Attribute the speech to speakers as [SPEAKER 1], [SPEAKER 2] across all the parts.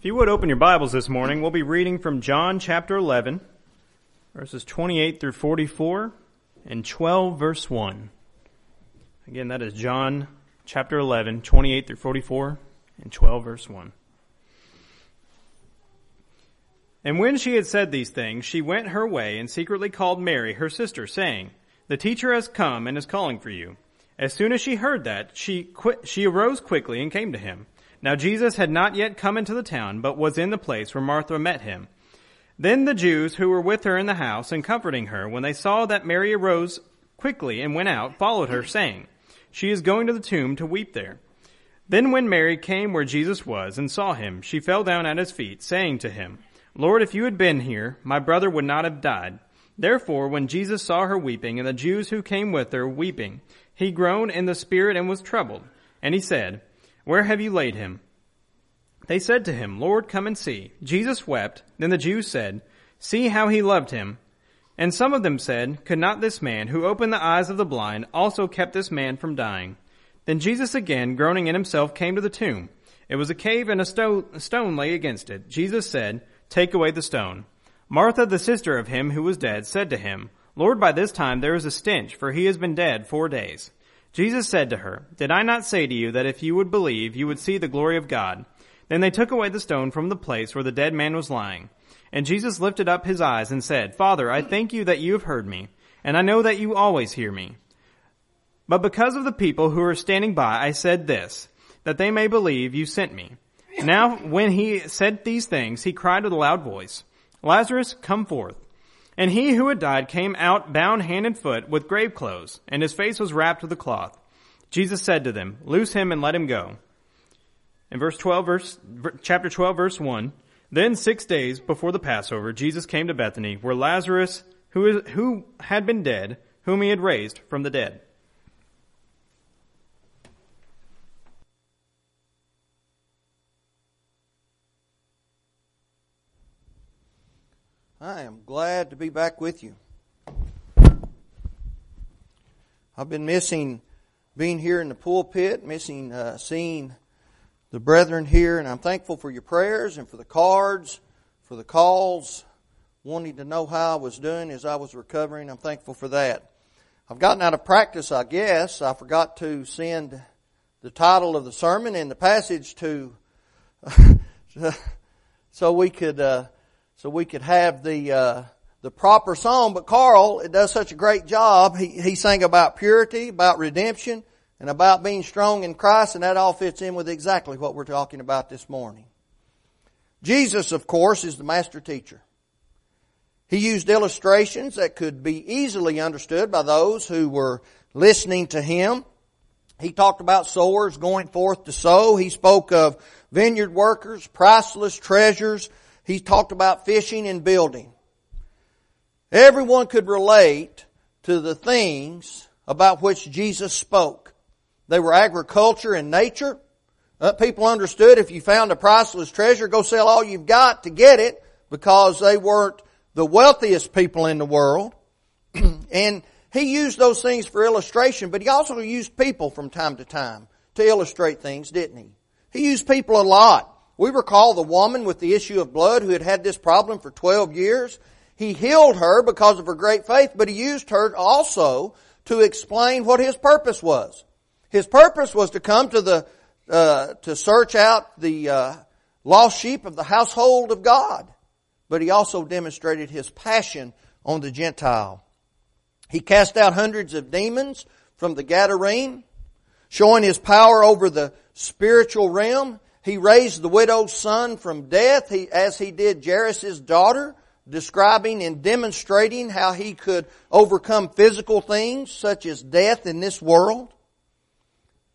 [SPEAKER 1] If you would open your Bibles this morning, we'll be reading from John chapter 11, verses 28 through 44, and 12 verse 1. Again, that is John chapter 11, 28 through 44, and 12 verse 1. And when she had said these things, she went her way and secretly called Mary, her sister, saying, The teacher has come and is calling for you. As soon as she heard that, she, she arose quickly and came to him. Now Jesus had not yet come into the town, but was in the place where Martha met him. Then the Jews who were with her in the house and comforting her, when they saw that Mary arose quickly and went out, followed her, saying, She is going to the tomb to weep there. Then when Mary came where Jesus was and saw him, she fell down at his feet, saying to him, Lord, if you had been here, my brother would not have died. Therefore, when Jesus saw her weeping, and the Jews who came with her weeping, he groaned in the spirit and was troubled. And he said, Where have you laid him? They said to him, Lord, come and see. Jesus wept. Then the Jews said, See how he loved him. And some of them said, Could not this man, who opened the eyes of the blind, also kept this man from dying? Then Jesus again, groaning in himself, came to the tomb. It was a cave and a stone, a stone lay against it. Jesus said, Take away the stone. Martha, the sister of him who was dead, said to him, Lord, by this time there is a stench, for he has been dead four days. Jesus said to her, Did I not say to you that if you would believe, you would see the glory of God? Then they took away the stone from the place where the dead man was lying. And Jesus lifted up his eyes and said, Father, I thank you that you have heard me, and I know that you always hear me. But because of the people who are standing by, I said this, that they may believe you sent me. Now, when he said these things, he cried with a loud voice, Lazarus, come forth. And he who had died came out bound hand and foot with grave clothes, and his face was wrapped with a cloth. Jesus said to them, Loose him and let him go. In verse 12, verse, chapter 12, verse 1, then six days before the Passover, Jesus came to Bethany, where Lazarus, who, is, who had been dead, whom he had raised from the dead.
[SPEAKER 2] I am glad to be back with you. I've been missing being here in the pulpit, missing uh, seeing the brethren here, and I'm thankful for your prayers and for the cards, for the calls, wanting to know how I was doing as I was recovering. I'm thankful for that. I've gotten out of practice, I guess. I forgot to send the title of the sermon and the passage to, so we could. Uh, so we could have the uh, the proper song. But Carl, it does such a great job. He he sang about purity, about redemption, and about being strong in Christ, and that all fits in with exactly what we're talking about this morning. Jesus, of course, is the master teacher. He used illustrations that could be easily understood by those who were listening to him. He talked about sowers going forth to sow. He spoke of vineyard workers, priceless treasures, he talked about fishing and building. Everyone could relate to the things about which Jesus spoke. They were agriculture and nature. Uh, people understood if you found a priceless treasure, go sell all you've got to get it because they weren't the wealthiest people in the world. and he used those things for illustration, but he also used people from time to time to illustrate things, didn't he? He used people a lot. We recall the woman with the issue of blood who had had this problem for 12 years. He healed her because of her great faith, but he used her also to explain what his purpose was. His purpose was to come to the, uh, to search out the uh, lost sheep of the household of God. But he also demonstrated his passion on the Gentile. He cast out hundreds of demons from the Gadarene, showing his power over the spiritual realm. He raised the widow's son from death, he, as he did Jairus' daughter, describing and demonstrating how he could overcome physical things such as death in this world.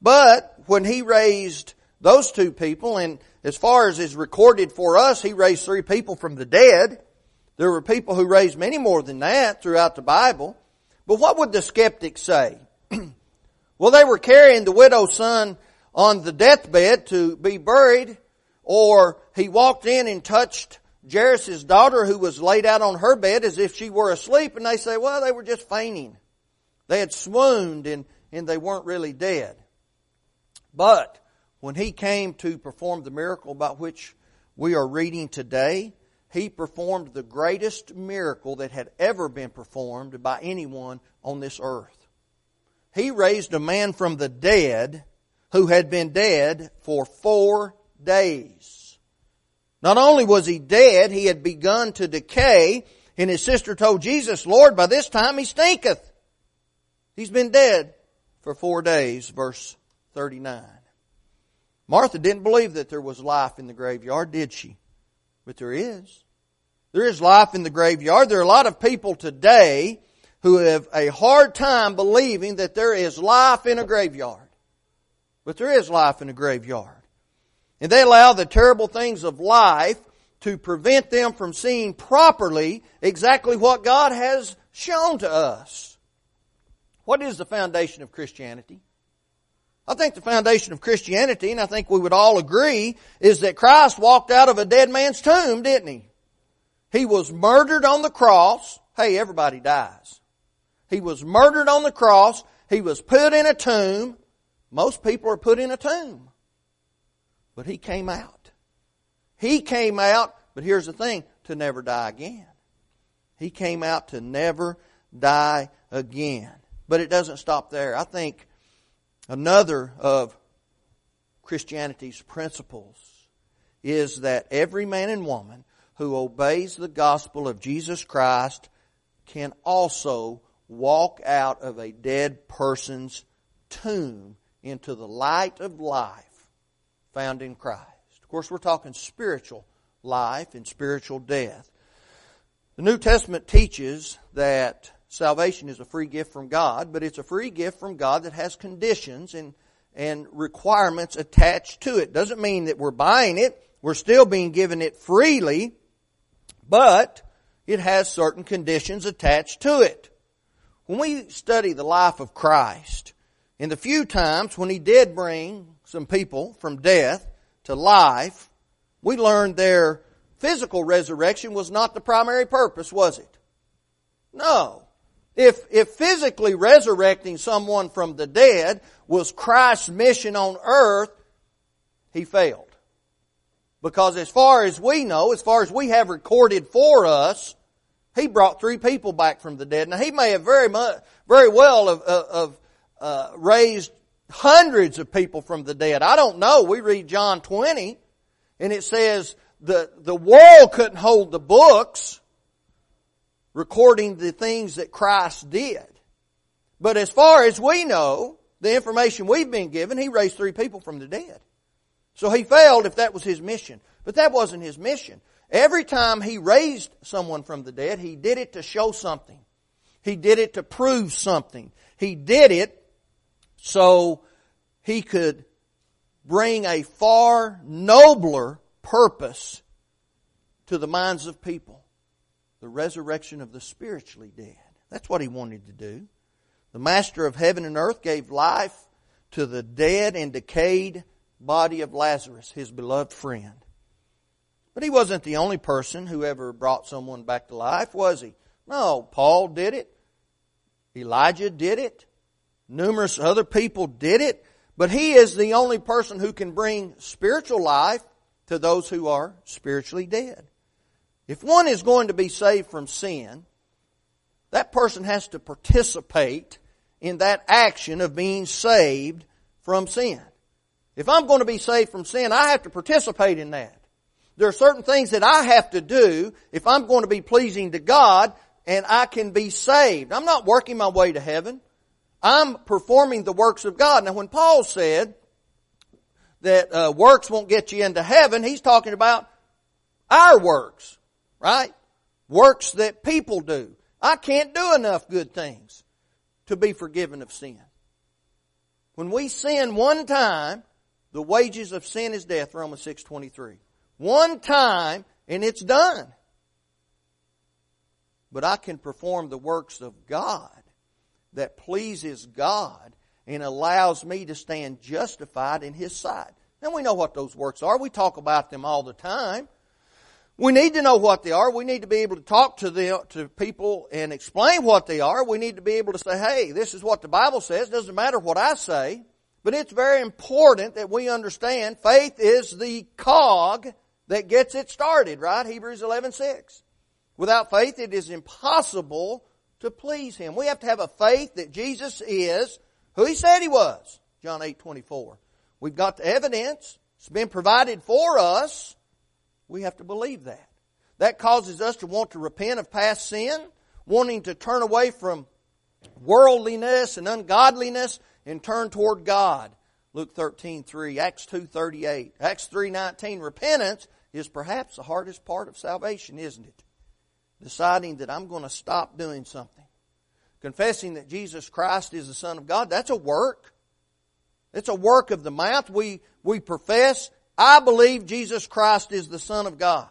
[SPEAKER 2] But when he raised those two people, and as far as is recorded for us, he raised three people from the dead. There were people who raised many more than that throughout the Bible. But what would the skeptics say? well, they were carrying the widow's son on the deathbed to be buried, or he walked in and touched Jairus' daughter who was laid out on her bed as if she were asleep, and they say, well, they were just fainting. They had swooned and, and they weren't really dead. But when he came to perform the miracle about which we are reading today, he performed the greatest miracle that had ever been performed by anyone on this earth. He raised a man from the dead who had been dead for four days. Not only was he dead, he had begun to decay, and his sister told Jesus, Lord, by this time he stinketh. He's been dead for four days, verse 39. Martha didn't believe that there was life in the graveyard, did she? But there is. There is life in the graveyard. There are a lot of people today who have a hard time believing that there is life in a graveyard. But there is life in the graveyard. And they allow the terrible things of life to prevent them from seeing properly exactly what God has shown to us. What is the foundation of Christianity? I think the foundation of Christianity, and I think we would all agree, is that Christ walked out of a dead man's tomb, didn't he? He was murdered on the cross. Hey, everybody dies. He was murdered on the cross. He was put in a tomb. Most people are put in a tomb. But he came out. He came out, but here's the thing, to never die again. He came out to never die again. But it doesn't stop there. I think Another of Christianity's principles is that every man and woman who obeys the gospel of Jesus Christ can also walk out of a dead person's tomb into the light of life found in Christ. Of course, we're talking spiritual life and spiritual death. The New Testament teaches that Salvation is a free gift from God, but it's a free gift from God that has conditions and, and requirements attached to it. Doesn't mean that we're buying it. We're still being given it freely, but it has certain conditions attached to it. When we study the life of Christ, in the few times when He did bring some people from death to life, we learned their physical resurrection was not the primary purpose, was it? No. If, if physically resurrecting someone from the dead was Christ's mission on earth, he failed. Because as far as we know, as far as we have recorded for us, he brought three people back from the dead. Now he may have very much, very well have, have uh, raised hundreds of people from the dead. I don't know. We read John 20 and it says the, the world couldn't hold the books recording the things that Christ did. But as far as we know, the information we've been given, he raised three people from the dead. So he failed if that was his mission. But that wasn't his mission. Every time he raised someone from the dead, he did it to show something. He did it to prove something. He did it so he could bring a far nobler purpose to the minds of people the resurrection of the spiritually dead. That's what he wanted to do. The master of heaven and earth gave life to the dead and decayed body of Lazarus, his beloved friend. But he wasn't the only person who ever brought someone back to life, was he? No, Paul did it. Elijah did it. Numerous other people did it. But he is the only person who can bring spiritual life to those who are spiritually dead. If one is going to be saved from sin, that person has to participate in that action of being saved from sin. If I'm going to be saved from sin, I have to participate in that. There are certain things that I have to do if I'm going to be pleasing to God and I can be saved. I'm not working my way to heaven. I'm performing the works of God. Now when Paul said that uh, works won't get you into heaven, he's talking about our works. Right? Works that people do. I can't do enough good things to be forgiven of sin. When we sin one time, the wages of sin is death, Romans 6.23. One time, and it's done. But I can perform the works of God that pleases God and allows me to stand justified in His sight. And we know what those works are. We talk about them all the time. We need to know what they are. We need to be able to talk to the to people and explain what they are. We need to be able to say, hey, this is what the Bible says. It doesn't matter what I say. But it's very important that we understand faith is the cog that gets it started, right? Hebrews 11, 6. Without faith, it is impossible to please Him. We have to have a faith that Jesus is who He said He was. John 8, 24. We've got the evidence. It's been provided for us. We have to believe that. That causes us to want to repent of past sin, wanting to turn away from worldliness and ungodliness and turn toward God. Luke 13, 3, Acts 2, 38, Acts 3, 19. Repentance is perhaps the hardest part of salvation, isn't it? Deciding that I'm going to stop doing something. Confessing that Jesus Christ is the Son of God, that's a work. It's a work of the mouth. We, we profess, I believe Jesus Christ is the Son of God.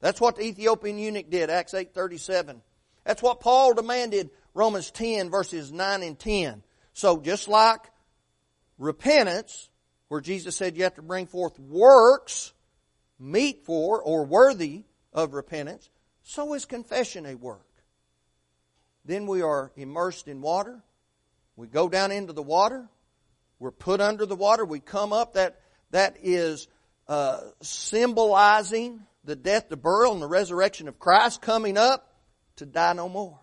[SPEAKER 2] That's what the Ethiopian eunuch did, Acts 8.37. That's what Paul demanded, Romans 10 verses 9 and 10. So just like repentance, where Jesus said you have to bring forth works meet for or worthy of repentance, so is confession a work. Then we are immersed in water. We go down into the water. We're put under the water. We come up. That, that is uh, symbolizing the death, the burial, and the resurrection of Christ coming up to die no more.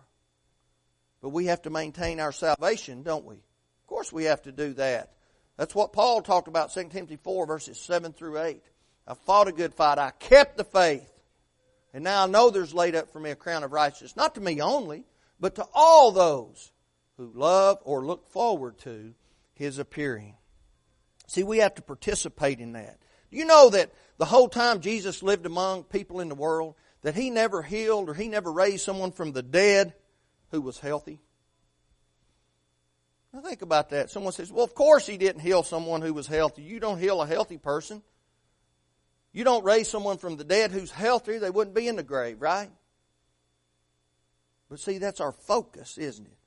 [SPEAKER 2] But we have to maintain our salvation, don't we? Of course we have to do that. That's what Paul talked about 2 Timothy 4 verses 7 through 8. I fought a good fight. I kept the faith. And now I know there's laid up for me a crown of righteousness, not to me only, but to all those who love or look forward to his appearing. See, we have to participate in that. Do you know that the whole time Jesus lived among people in the world, that he never healed or he never raised someone from the dead who was healthy? Now think about that. Someone says, well, of course he didn't heal someone who was healthy. You don't heal a healthy person. You don't raise someone from the dead who's healthy, they wouldn't be in the grave, right? But see, that's our focus, isn't it?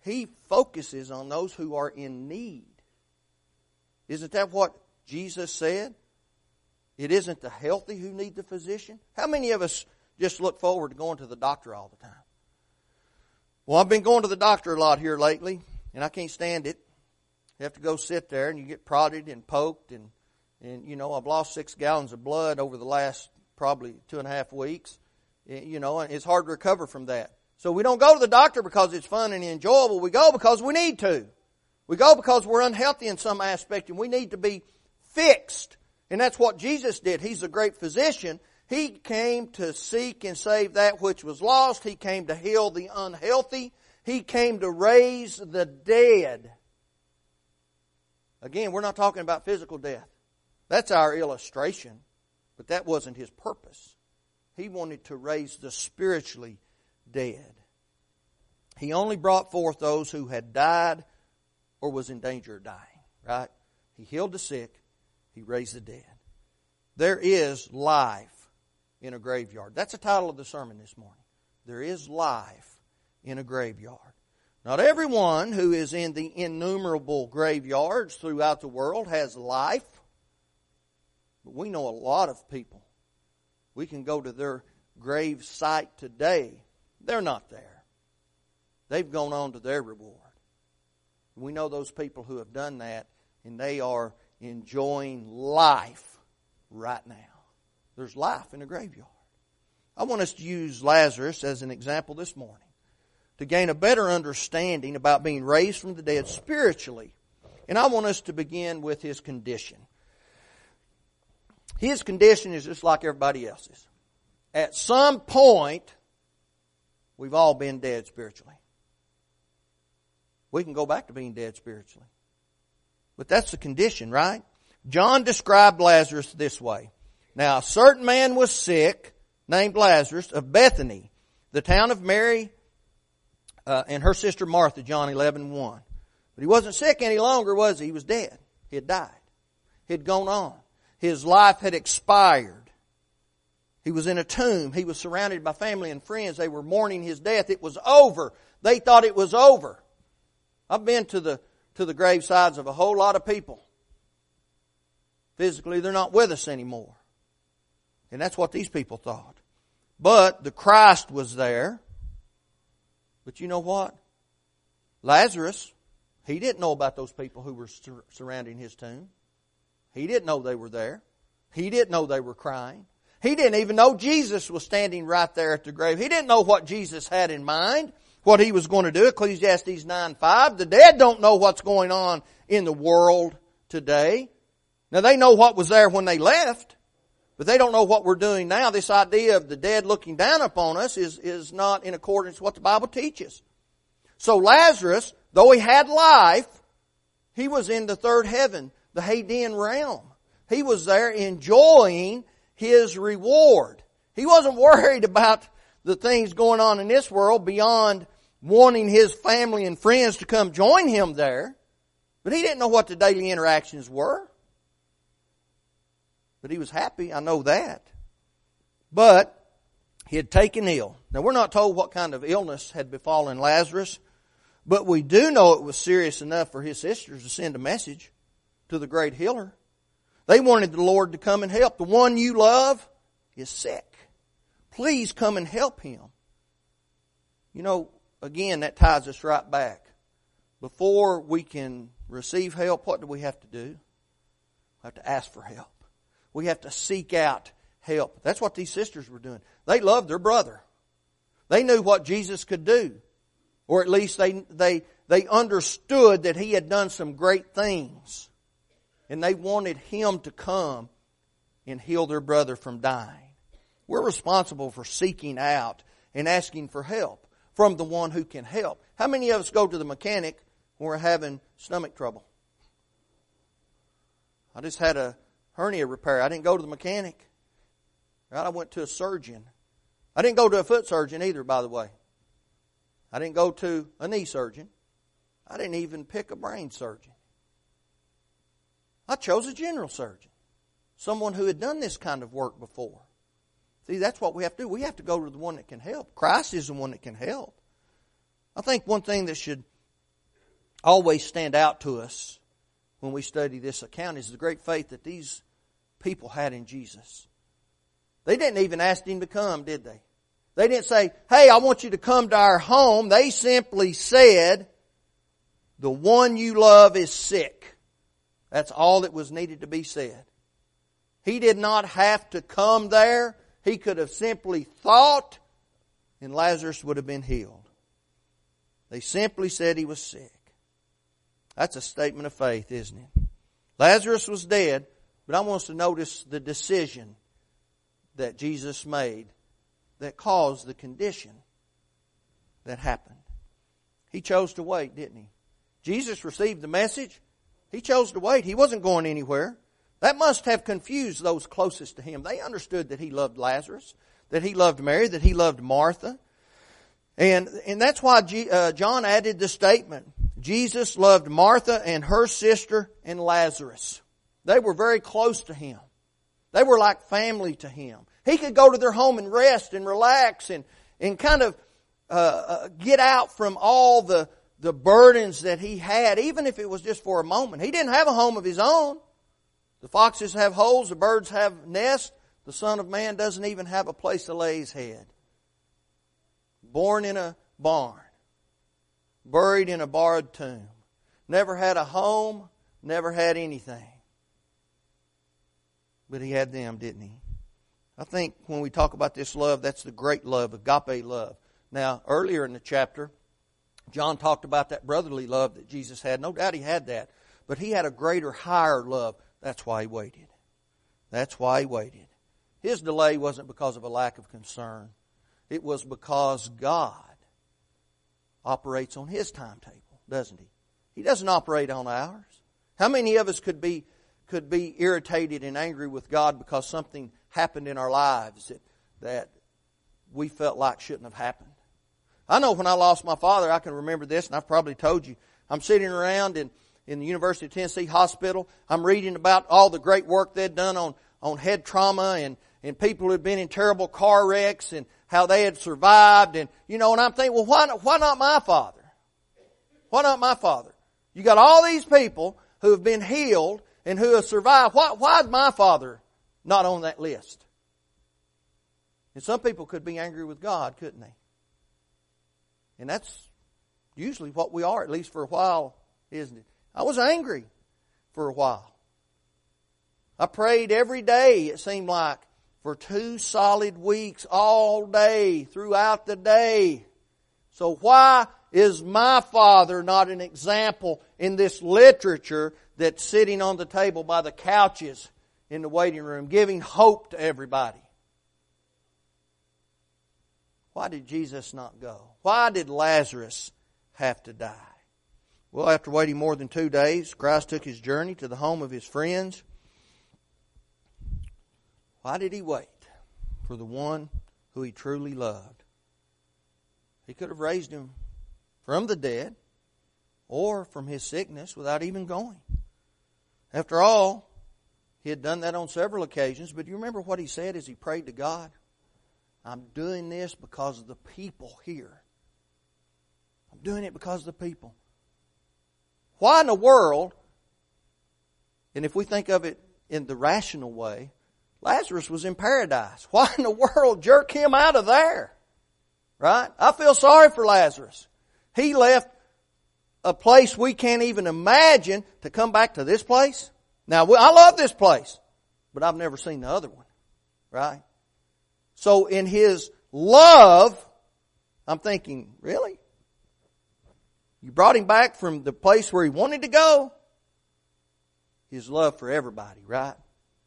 [SPEAKER 2] He focuses on those who are in need. Isn't that what Jesus said? It isn't the healthy who need the physician. How many of us just look forward to going to the doctor all the time? Well, I've been going to the doctor a lot here lately, and I can't stand it. You have to go sit there and you get prodded and poked and and you know I've lost six gallons of blood over the last probably two and a half weeks. Eh, you know, and it's hard to recover from that. So we don't go to the doctor because it's fun and enjoyable. We go because we need to. We go because we're unhealthy in some aspect and we need to be fixed. And that's what Jesus did. He's a great physician. He came to seek and save that which was lost. He came to heal the unhealthy. He came to raise the dead. Again, we're not talking about physical death. That's our illustration, but that wasn't his purpose. He wanted to raise the spiritually dead. He only brought forth those who had died or was in danger of dying, right? He healed the sick, he raised the dead. There is life in a graveyard. That's the title of the sermon this morning. There is life in a graveyard. Not everyone who is in the innumerable graveyards throughout the world has life. But we know a lot of people. We can go to their grave site today. They're not there. They've gone on to their reward. We know those people who have done that, and they are enjoying life right now. There's life in the graveyard. I want us to use Lazarus as an example this morning to gain a better understanding about being raised from the dead spiritually. And I want us to begin with his condition. His condition is just like everybody else's. At some point, we've all been dead spiritually. We can go back to being dead spiritually. But that's the condition, right? John described Lazarus this way. Now, a certain man was sick, named Lazarus, of Bethany, the town of Mary uh, and her sister Martha, John 11, 1. But he wasn't sick any longer, was he? He was dead. He had died. He had gone on. His life had expired. He was in a tomb. He was surrounded by family and friends. They were mourning his death. It was over. They thought it was over. I've been to the, to the gravesides of a whole lot of people. Physically, they're not with us anymore. And that's what these people thought. But the Christ was there. But you know what? Lazarus, he didn't know about those people who were surrounding his tomb. He didn't know they were there. He didn't know they were crying. He didn't even know Jesus was standing right there at the grave. He didn't know what Jesus had in mind, what he was going to do. Ecclesiastes 9 5. The dead don't know what's going on in the world today. Now they know what was there when they left, but they don't know what we're doing now. This idea of the dead looking down upon us is, is not in accordance with what the Bible teaches. So Lazarus, though he had life, he was in the third heaven, the Hadean realm. He was there enjoying his reward. He wasn't worried about the things going on in this world beyond wanting his family and friends to come join him there. But he didn't know what the daily interactions were. But he was happy, I know that. But he had taken ill. Now we're not told what kind of illness had befallen Lazarus, but we do know it was serious enough for his sisters to send a message to the great healer. They wanted the Lord to come and help. The one you love is sick. Please come and help him. You know, again, that ties us right back. Before we can receive help, what do we have to do? We have to ask for help. We have to seek out help. That's what these sisters were doing. They loved their brother. They knew what Jesus could do. Or at least they, they, they understood that he had done some great things and they wanted him to come and heal their brother from dying. We're responsible for seeking out and asking for help from the one who can help. How many of us go to the mechanic when we're having stomach trouble? I just had a hernia repair. I didn't go to the mechanic. Right? I went to a surgeon. I didn't go to a foot surgeon either, by the way. I didn't go to a knee surgeon. I didn't even pick a brain surgeon. I chose a general surgeon, someone who had done this kind of work before. See, that's what we have to do. We have to go to the one that can help. Christ is the one that can help. I think one thing that should always stand out to us when we study this account is the great faith that these people had in Jesus. They didn't even ask him to come, did they? They didn't say, hey, I want you to come to our home. They simply said, the one you love is sick. That's all that was needed to be said. He did not have to come there. He could have simply thought and Lazarus would have been healed. They simply said he was sick. That's a statement of faith, isn't it? Lazarus was dead, but I want us to notice the decision that Jesus made that caused the condition that happened. He chose to wait, didn't he? Jesus received the message. He chose to wait. He wasn't going anywhere. That must have confused those closest to him. They understood that he loved Lazarus, that he loved Mary, that he loved Martha. And, and that's why G, uh, John added the statement, Jesus loved Martha and her sister and Lazarus. They were very close to him. They were like family to him. He could go to their home and rest and relax and, and kind of uh, uh, get out from all the, the burdens that he had, even if it was just for a moment. He didn't have a home of his own. The foxes have holes, the birds have nests. The Son of Man doesn't even have a place to lay his head. Born in a barn, buried in a borrowed tomb, never had a home, never had anything. But he had them, didn't he? I think when we talk about this love, that's the great love, agape love. Now, earlier in the chapter, John talked about that brotherly love that Jesus had. No doubt he had that. But he had a greater, higher love. That's why he waited. That's why he waited. His delay wasn't because of a lack of concern. It was because God operates on his timetable, doesn't he? He doesn't operate on ours. How many of us could be could be irritated and angry with God because something happened in our lives that, that we felt like shouldn't have happened? I know when I lost my father, I can remember this, and I've probably told you. I'm sitting around in, in the University of Tennessee Hospital. I'm reading about all the great work they'd done on, on head trauma and, and people who had been in terrible car wrecks and how they had survived. And, you know, and I'm thinking, well, why, why not my father? Why not my father? You got all these people who have been healed and who have survived. Why, why is my father not on that list? And some people could be angry with God, couldn't they? And that's usually what we are, at least for a while, isn't it? I was angry for a while. I prayed every day, it seemed like, for two solid weeks, all day, throughout the day. So why is my father not an example in this literature that's sitting on the table by the couches in the waiting room, giving hope to everybody? Why did Jesus not go? Why did Lazarus have to die? Well, after waiting more than two days, Christ took his journey to the home of his friends. Why did he wait? For the one who he truly loved. He could have raised him from the dead or from his sickness without even going. After all, he had done that on several occasions, but do you remember what he said as he prayed to God? I'm doing this because of the people here. I'm doing it because of the people. Why in the world, and if we think of it in the rational way, Lazarus was in paradise. Why in the world jerk him out of there? Right? I feel sorry for Lazarus. He left a place we can't even imagine to come back to this place. Now, I love this place, but I've never seen the other one. Right? So in his love, I'm thinking, really? You brought him back from the place where he wanted to go? His love for everybody, right?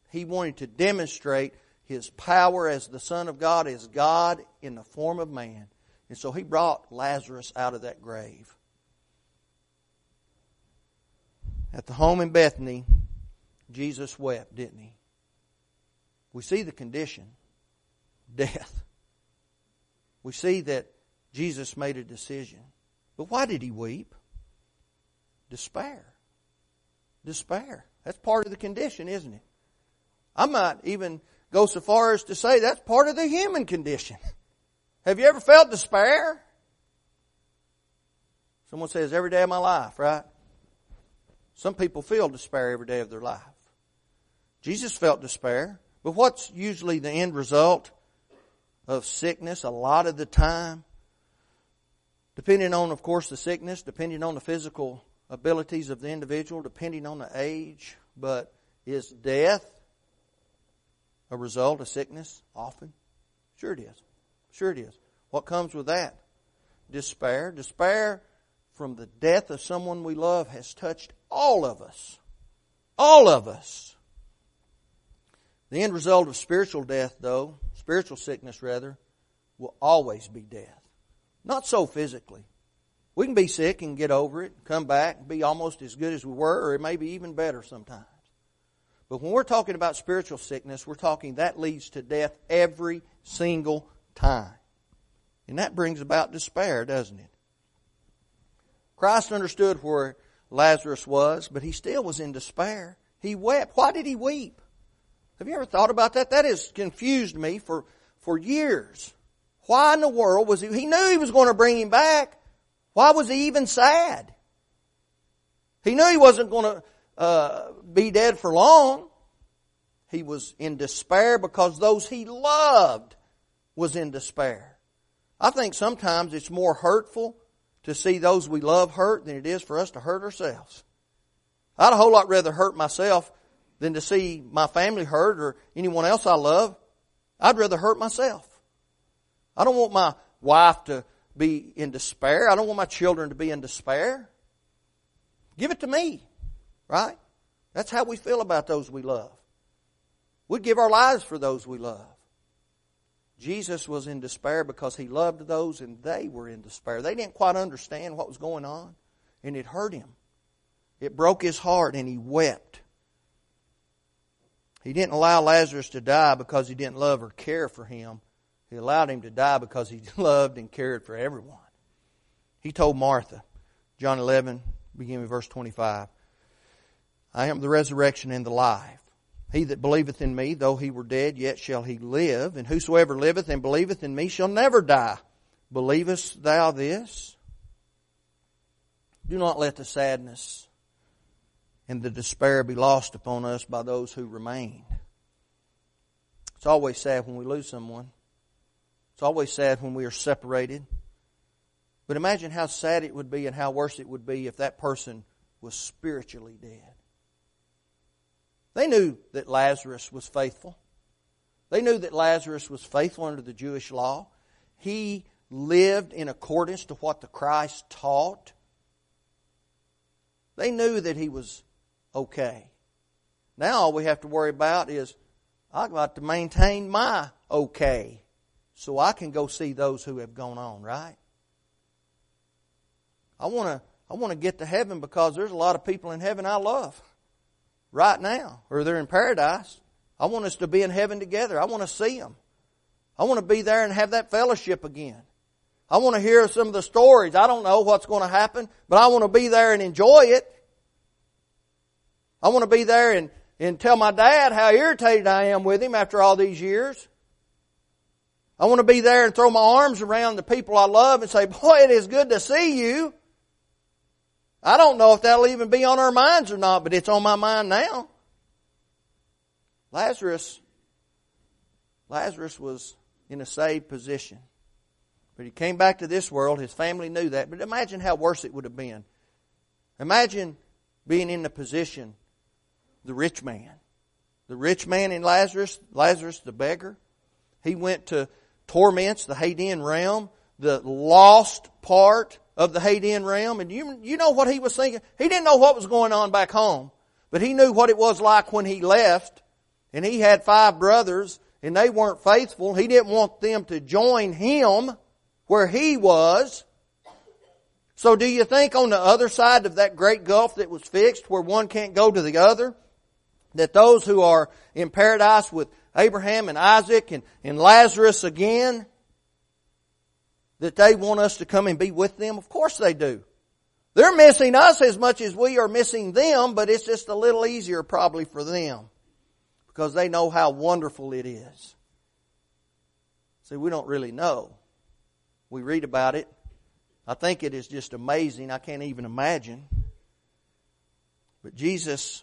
[SPEAKER 2] He wanted to demonstrate his power as the Son of God, as God in the form of man. And so he brought Lazarus out of that grave. At the home in Bethany, Jesus wept, didn't he? We see the condition death. We see that Jesus made a decision. But why did he weep? Despair. Despair. That's part of the condition, isn't it? I might even go so far as to say that's part of the human condition. Have you ever felt despair? Someone says every day of my life, right? Some people feel despair every day of their life. Jesus felt despair. But what's usually the end result of sickness a lot of the time? Depending on, of course, the sickness, depending on the physical abilities of the individual, depending on the age, but is death a result of sickness often? Sure it is. Sure it is. What comes with that? Despair. Despair from the death of someone we love has touched all of us. All of us. The end result of spiritual death, though, spiritual sickness rather, will always be death. Not so physically. We can be sick and get over it, come back, be almost as good as we were, or it may be even better sometimes. But when we're talking about spiritual sickness, we're talking that leads to death every single time. And that brings about despair, doesn't it? Christ understood where Lazarus was, but he still was in despair. He wept. Why did he weep? Have you ever thought about that? That has confused me for, for years. Why in the world was he, he knew he was going to bring him back. Why was he even sad? He knew he wasn't going to uh, be dead for long. He was in despair because those he loved was in despair. I think sometimes it's more hurtful to see those we love hurt than it is for us to hurt ourselves. I'd a whole lot rather hurt myself than to see my family hurt or anyone else I love. I'd rather hurt myself. I don't want my wife to be in despair. I don't want my children to be in despair. Give it to me. Right? That's how we feel about those we love. We'd give our lives for those we love. Jesus was in despair because he loved those and they were in despair. They didn't quite understand what was going on and it hurt him. It broke his heart and he wept. He didn't allow Lazarus to die because he didn't love or care for him. He allowed him to die because he loved and cared for everyone. He told Martha, John 11, beginning with verse 25, I am the resurrection and the life. He that believeth in me, though he were dead, yet shall he live. And whosoever liveth and believeth in me shall never die. Believest thou this? Do not let the sadness and the despair be lost upon us by those who remain. It's always sad when we lose someone. It's always sad when we are separated. But imagine how sad it would be and how worse it would be if that person was spiritually dead. They knew that Lazarus was faithful. They knew that Lazarus was faithful under the Jewish law. He lived in accordance to what the Christ taught. They knew that he was okay. Now all we have to worry about is I've got to maintain my okay so I can go see those who have gone on, right? I want to I want to get to heaven because there's a lot of people in heaven I love right now, or they're in paradise. I want us to be in heaven together. I want to see them. I want to be there and have that fellowship again. I want to hear some of the stories. I don't know what's going to happen, but I want to be there and enjoy it. I want to be there and, and tell my dad how irritated I am with him after all these years. I want to be there and throw my arms around the people I love and say, boy, it is good to see you. I don't know if that'll even be on our minds or not, but it's on my mind now. Lazarus, Lazarus was in a saved position. But he came back to this world. His family knew that. But imagine how worse it would have been. Imagine being in the position, the rich man. The rich man in Lazarus, Lazarus the beggar. He went to torments, the Hadean realm, the lost part of the Hadean realm. And you, you know what he was thinking? He didn't know what was going on back home, but he knew what it was like when he left. And he had five brothers and they weren't faithful. He didn't want them to join him where he was. So do you think on the other side of that great gulf that was fixed where one can't go to the other, that those who are in paradise with Abraham and Isaac and, and Lazarus again, that they want us to come and be with them? Of course they do. They're missing us as much as we are missing them, but it's just a little easier probably for them because they know how wonderful it is. See, we don't really know. We read about it. I think it is just amazing. I can't even imagine. But Jesus,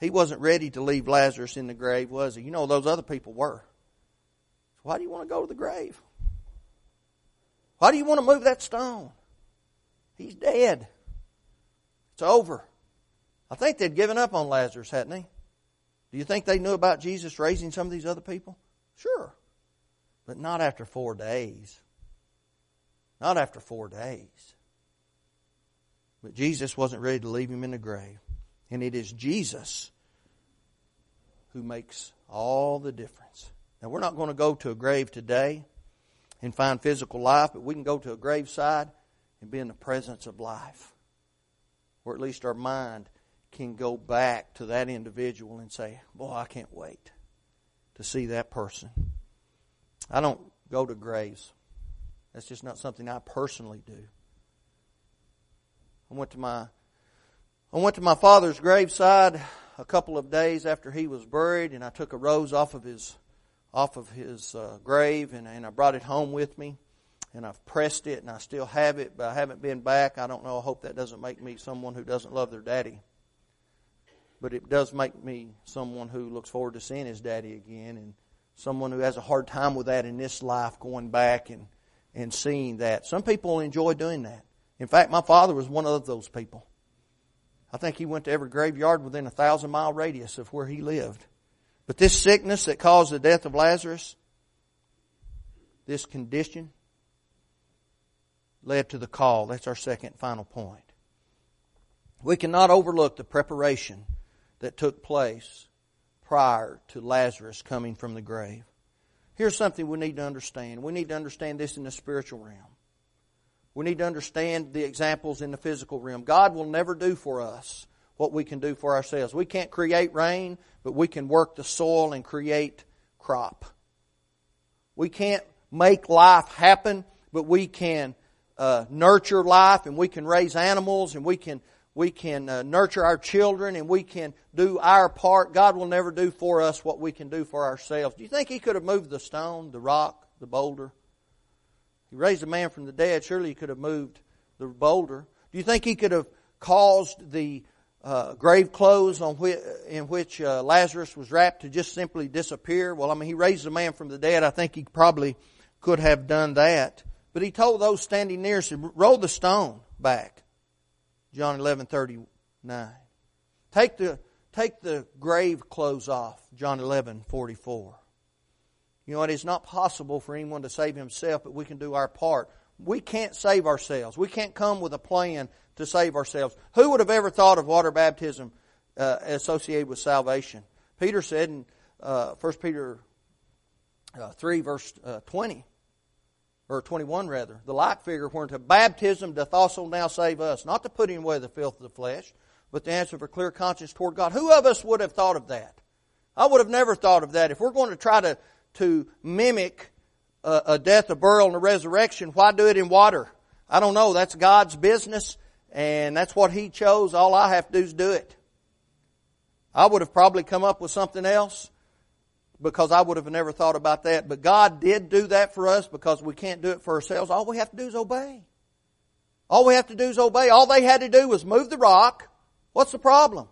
[SPEAKER 2] He wasn't ready to leave Lazarus in the grave, was He? You know, those other people were. Why do you want to go to the grave? Why do you want to move that stone? He's dead. It's over. I think they'd given up on Lazarus, hadn't they? Do you think they knew about Jesus raising some of these other people? Sure. But not after four days. Not after four days. But Jesus wasn't ready to leave him in the grave. And it is Jesus who makes all the difference. Now, we're not going to go to a grave today and find physical life, but we can go to a graveside and be in the presence of life. Or at least our mind can go back to that individual and say, Boy, I can't wait to see that person. I don't go to graves. That's just not something I personally do. I went to my I went to my father's graveside a couple of days after he was buried, and I took a rose off of his off of his uh, grave, and, and I brought it home with me, and I've pressed it, and I still have it, but I haven't been back. I don't know. I hope that doesn't make me someone who doesn't love their daddy but it does make me someone who looks forward to seeing his daddy again and someone who has a hard time with that in this life going back and, and seeing that. Some people enjoy doing that. In fact, my father was one of those people. I think he went to every graveyard within a thousand mile radius of where he lived. But this sickness that caused the death of Lazarus, this condition, led to the call. That's our second final point. We cannot overlook the preparation that took place prior to Lazarus coming from the grave. Here's something we need to understand. We need to understand this in the spiritual realm. We need to understand the examples in the physical realm. God will never do for us what we can do for ourselves. We can't create rain, but we can work the soil and create crop. We can't make life happen, but we can uh, nurture life and we can raise animals and we can we can uh, nurture our children and we can do our part. God will never do for us what we can do for ourselves. Do you think He could have moved the stone, the rock, the boulder? He raised a man from the dead. Surely He could have moved the boulder. Do you think He could have caused the uh, grave clothes on which, in which uh, Lazarus was wrapped to just simply disappear? Well, I mean, He raised a man from the dead. I think He probably could have done that. But He told those standing near, to roll the stone back. John 11, 39. Take the, take the grave clothes off. John 11, 44. You know, it is not possible for anyone to save himself, but we can do our part. We can't save ourselves. We can't come with a plan to save ourselves. Who would have ever thought of water baptism uh, associated with salvation? Peter said in uh, 1 Peter uh, 3, verse uh, 20, or 21 rather, the like figure whereunto baptism doth also now save us, not to put away the filth of the flesh, but to answer for clear conscience toward God. Who of us would have thought of that? I would have never thought of that. If we're going to try to, to mimic a, a death, a burial, and a resurrection, why do it in water? I don't know. That's God's business, and that's what He chose. All I have to do is do it. I would have probably come up with something else because I would have never thought about that. But God did do that for us because we can't do it for ourselves. All we have to do is obey. All we have to do is obey. All they had to do was move the rock. What's the problem?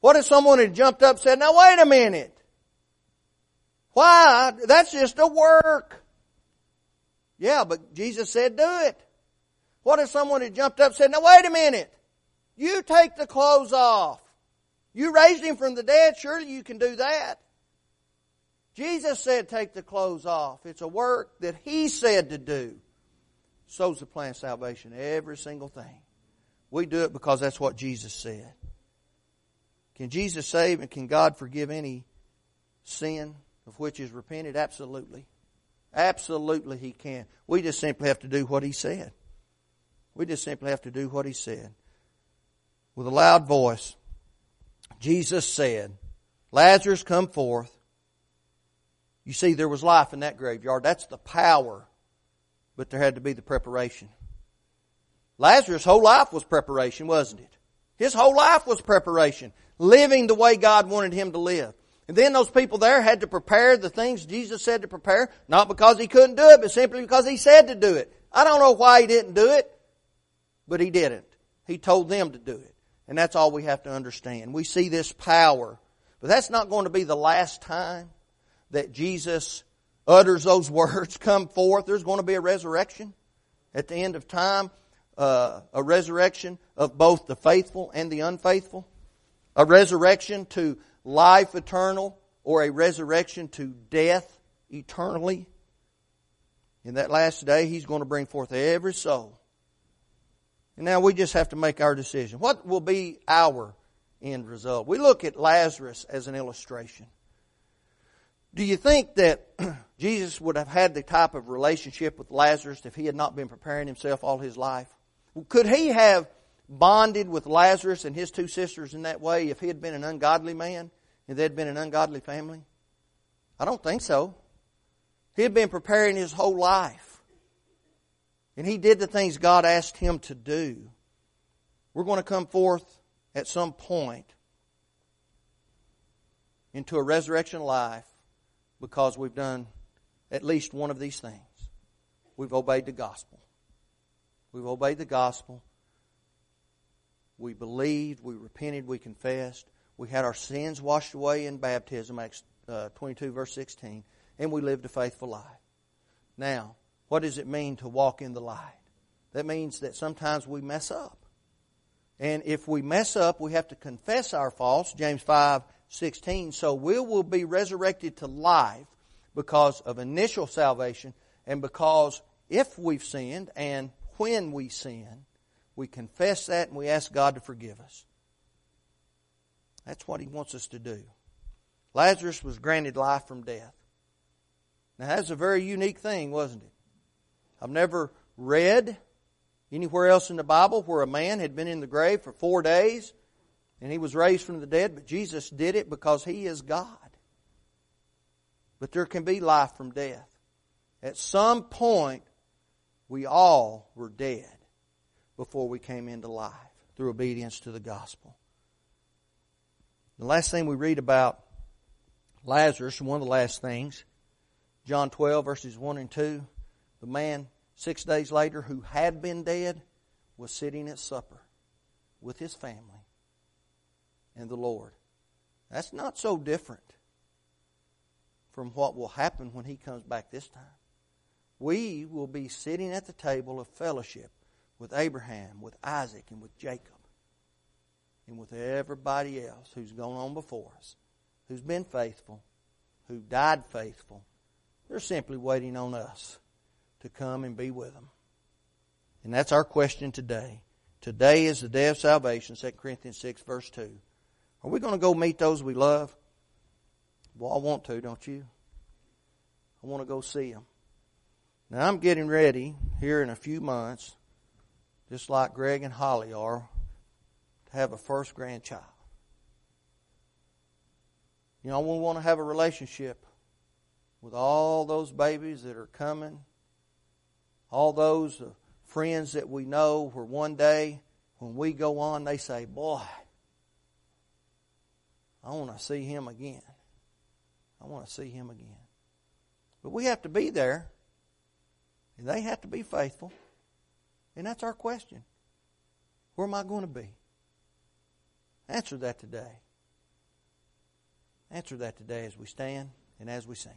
[SPEAKER 2] What if someone had jumped up and said, now wait a minute. Why? That's just a work. Yeah, but Jesus said do it. What if someone had jumped up and said, now wait a minute. You take the clothes off. You raised him from the dead. Surely you can do that. Jesus said take the clothes off. It's a work that He said to do. So's the plan of salvation. Every single thing. We do it because that's what Jesus said. Can Jesus save and can God forgive any sin of which is repented? Absolutely. Absolutely He can. We just simply have to do what He said. We just simply have to do what He said. With a loud voice, Jesus said, Lazarus, come forth. You see, there was life in that graveyard. That's the power. But there had to be the preparation. Lazarus' whole life was preparation, wasn't it? His whole life was preparation. Living the way God wanted him to live. And then those people there had to prepare the things Jesus said to prepare, not because he couldn't do it, but simply because he said to do it. I don't know why he didn't do it, but he didn't. He told them to do it. And that's all we have to understand. We see this power. But that's not going to be the last time that Jesus utters those words come forth, there's going to be a resurrection at the end of time, uh, a resurrection of both the faithful and the unfaithful, a resurrection to life eternal, or a resurrection to death eternally. In that last day, He's going to bring forth every soul. And now we just have to make our decision. What will be our end result? We look at Lazarus as an illustration. Do you think that Jesus would have had the type of relationship with Lazarus if he had not been preparing himself all his life? Could he have bonded with Lazarus and his two sisters in that way if he had been an ungodly man and they had been an ungodly family? I don't think so. He had been preparing his whole life. And he did the things God asked him to do. We're going to come forth at some point into a resurrection life because we've done at least one of these things. We've obeyed the gospel. We've obeyed the gospel. We believed, we repented, we confessed. We had our sins washed away in baptism, Acts uh, 22, verse 16, and we lived a faithful life. Now, what does it mean to walk in the light? That means that sometimes we mess up. And if we mess up, we have to confess our faults. James 5 16. So we will be resurrected to life because of initial salvation and because if we've sinned and when we sin, we confess that and we ask God to forgive us. That's what He wants us to do. Lazarus was granted life from death. Now that's a very unique thing, wasn't it? I've never read anywhere else in the Bible where a man had been in the grave for four days and he was raised from the dead, but Jesus did it because he is God. But there can be life from death. At some point, we all were dead before we came into life through obedience to the gospel. The last thing we read about Lazarus, one of the last things, John 12 verses 1 and 2, the man six days later who had been dead was sitting at supper with his family and the Lord. That's not so different from what will happen when He comes back this time. We will be sitting at the table of fellowship with Abraham, with Isaac, and with Jacob, and with everybody else who's gone on before us, who's been faithful, who died faithful. They're simply waiting on us to come and be with them. And that's our question today. Today is the day of salvation, 2 Corinthians 6 verse 2. Are we going to go meet those we love? Well, I want to, don't you? I want to go see them. Now I'm getting ready here in a few months, just like Greg and Holly are, to have a first grandchild. You know, we want to have a relationship with all those babies that are coming, all those uh, friends that we know where one day when we go on, they say, Boy, I want to see him again. I want to see him again. But we have to be there, and they have to be faithful. And that's our question. Where am I going to be? Answer that today. Answer that today as we stand and as we sing.